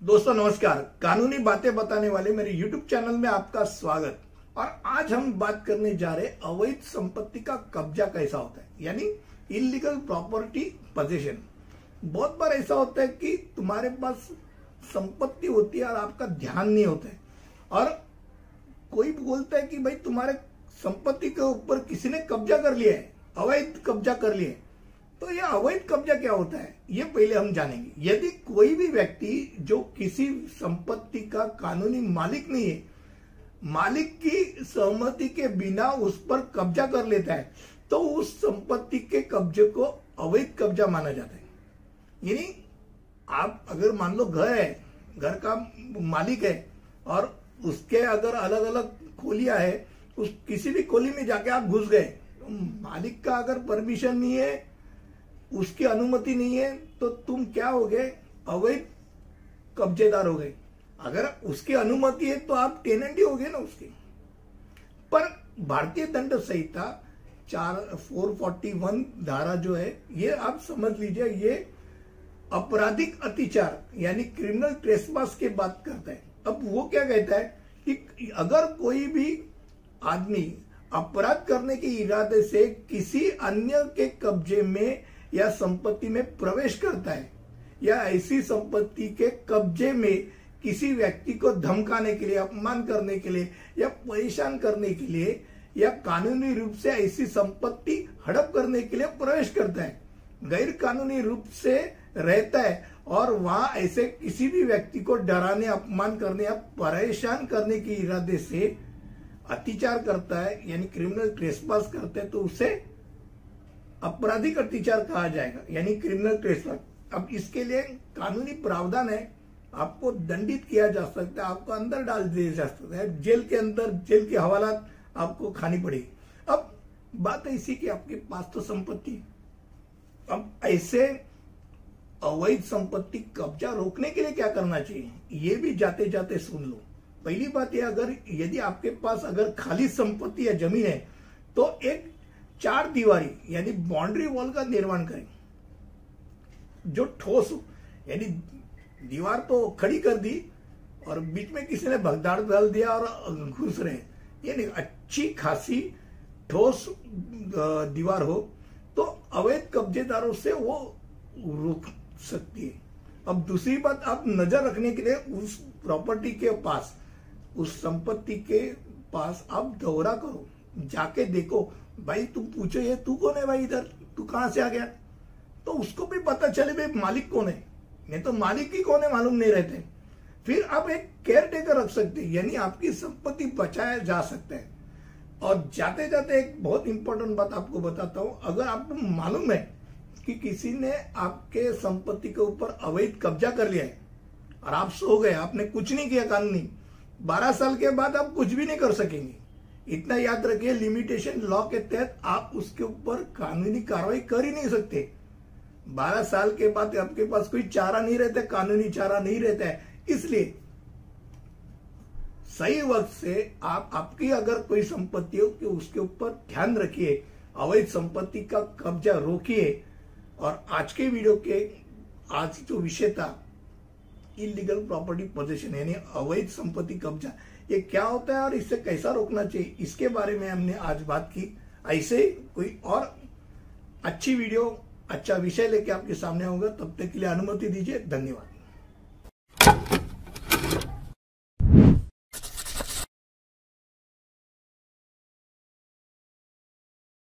दोस्तों, नमस्कार। कानूनी बातें बताने वाले मेरे YouTube चैनल में आपका स्वागत। और आज हम बात करने जा रहे अवैध संपत्ति का कब्जा कैसा होता है, यानी इलीगल प्रॉपर्टी पोजीशन बहुत बार ऐसा होता है कि तुम्हारे पास संपत्ति होती है और आपका ध्यान नहीं होता है। और कोई बोलता है कि भाई, तुम्हारे संपत्ति के ऊपर किसी ने कब्जा कर लिया है, अवैध कब्जा कर लिया है। तो यह अवैध कब्जा क्या होता है? ये पहले हम जानेंगे। यदि कोई भी व्यक्ति जो किसी संपत्ति का कानूनी मालिक नहीं है, मालिक की सहमति के बिना उस पर कब्जा कर लेता है तो उस संपत्ति के कब्जे को अवैध कब्जा माना जाता है। यानी आप अगर मान लो घर है, घर का मालिक है, और उसके अगर अलग अलग खोलिया है, उस किसी भी खोली में जाके आप घुस गए तो मालिक का अगर परमिशन नहीं है उसकी अनुमति नहीं है तो तुम क्या हो गए? अवैध कब्जेदार हो गए। अगर उसकी अनुमति है तो आप टेनेंट ही हो गए ना उसके। पर भारतीय दंड संहिता चार फोर फोर्टी वन धारा जो है, ये आप समझ लीजिए, ये आपराधिक अतिचार, यानी क्रिमिनल ट्रेसपास की बात करता है। अब वो क्या कहता है कि अगर कोई भी आदमी अपराध करने के इरादे से किसी अन्य के कब्जे में या संपत्ति में प्रवेश करता है, या ऐसी संपत्ति के कब्जे में किसी व्यक्ति को धमकाने के लिए, अपमान करने के लिए, या परेशान करने के लिए, या कानूनी रूप से ऐसी संपत्ति हड़प करने के लिए प्रवेश करता है गैर कानूनी रूप से रहता है, और वहाँ ऐसे किसी भी व्यक्ति को डराने, अपमान करने या परेशान करने के इरादे से अत्याचार करता है, यानी क्रिमिनल ट्रेसपास करता है तो उसे आपराधिक अत्याचार कहा जाएगा, यानी क्रिमिनल ट्रेसपास अब इसके लिए कानूनी प्रावधान है, आपको दंडित किया जा सकता है, आपको अंदर डाल दिया जा सकता है, जेल के अंदर, जेल के हवालात आपको खानी पड़ेगी। अब बात ऐसी कि, आपके पास तो संपत्ति। अब ऐसे अवैध संपत्ति कब्जा रोकने के लिए क्या करना चाहिए, ये भी जाते जाते सुन लो। पहली बात यह अगर यदि आपके पास अगर खाली संपत्ति या ज़मीन है तो एक चार दीवारी, यानी बाउंड्री वॉल का निर्माण करें जो ठोस, यानी दीवार तो खड़ी कर दी और बीच में किसी ने भगदाड़ डाल दिया और घुस रहे यानी अच्छी खासी ठोस दीवार हो तो अवैध कब्जेदारों से वो रोक सकती है। अब दूसरी बात, आप नज़र रखने के लिए उस प्रॉपर्टी के पास, उस संपत्ति के पास आप दौरा करो। जाके देखो भाई, तुम पूछो ये, तू कौन है भाई इधर? तू कहाँ से आ गया? तो उसको भी पता चले भाई, मालिक कौन है? नहीं तो मालिक ही कौन है मालूम नहीं रहते। फिर आप एक केयर टेकर रख सकते हैं, यानी आपकी संपत्ति बचाया जा सकते है। और जाते जाते एक बहुत इंपॉर्टेंट बात आपको बताता हूँ। अगर आपको मालूम है कि किसी ने आपके संपत्ति के ऊपर अवैध कब्जा कर लिया है, और आप सो गए, आपने कुछ नहीं किया कानूनी, बारह साल के बाद आप कुछ भी नहीं कर सकेंगे। इतना याद रखिए लिमिटेशन लॉ के तहत आप उसके ऊपर कानूनी कार्रवाई कर ही नहीं सकते। बारह साल के बाद आपके पास कोई चारा नहीं रहता, कानूनी चारा नहीं रहता है। इसलिए सही वक्त से आप, आपकी अगर कोई संपत्ति हो कि उसके ऊपर ध्यान रखिए, अवैध संपत्ति का कब्जा रोकिए। और आज के वीडियो के, आज जो विषय था इलीगल प्रॉपर्टी पोजेशन यानी अवैध संपत्ति कब्जा, ये क्या होता है और इससे कैसा रोकना चाहिए? इसके बारे में हमने आज बात की। ऐसे कोई और अच्छी वीडियो अच्छा विषय लेके आपके सामने होगा तब तक के लिए अनुमति दीजिए। धन्यवाद।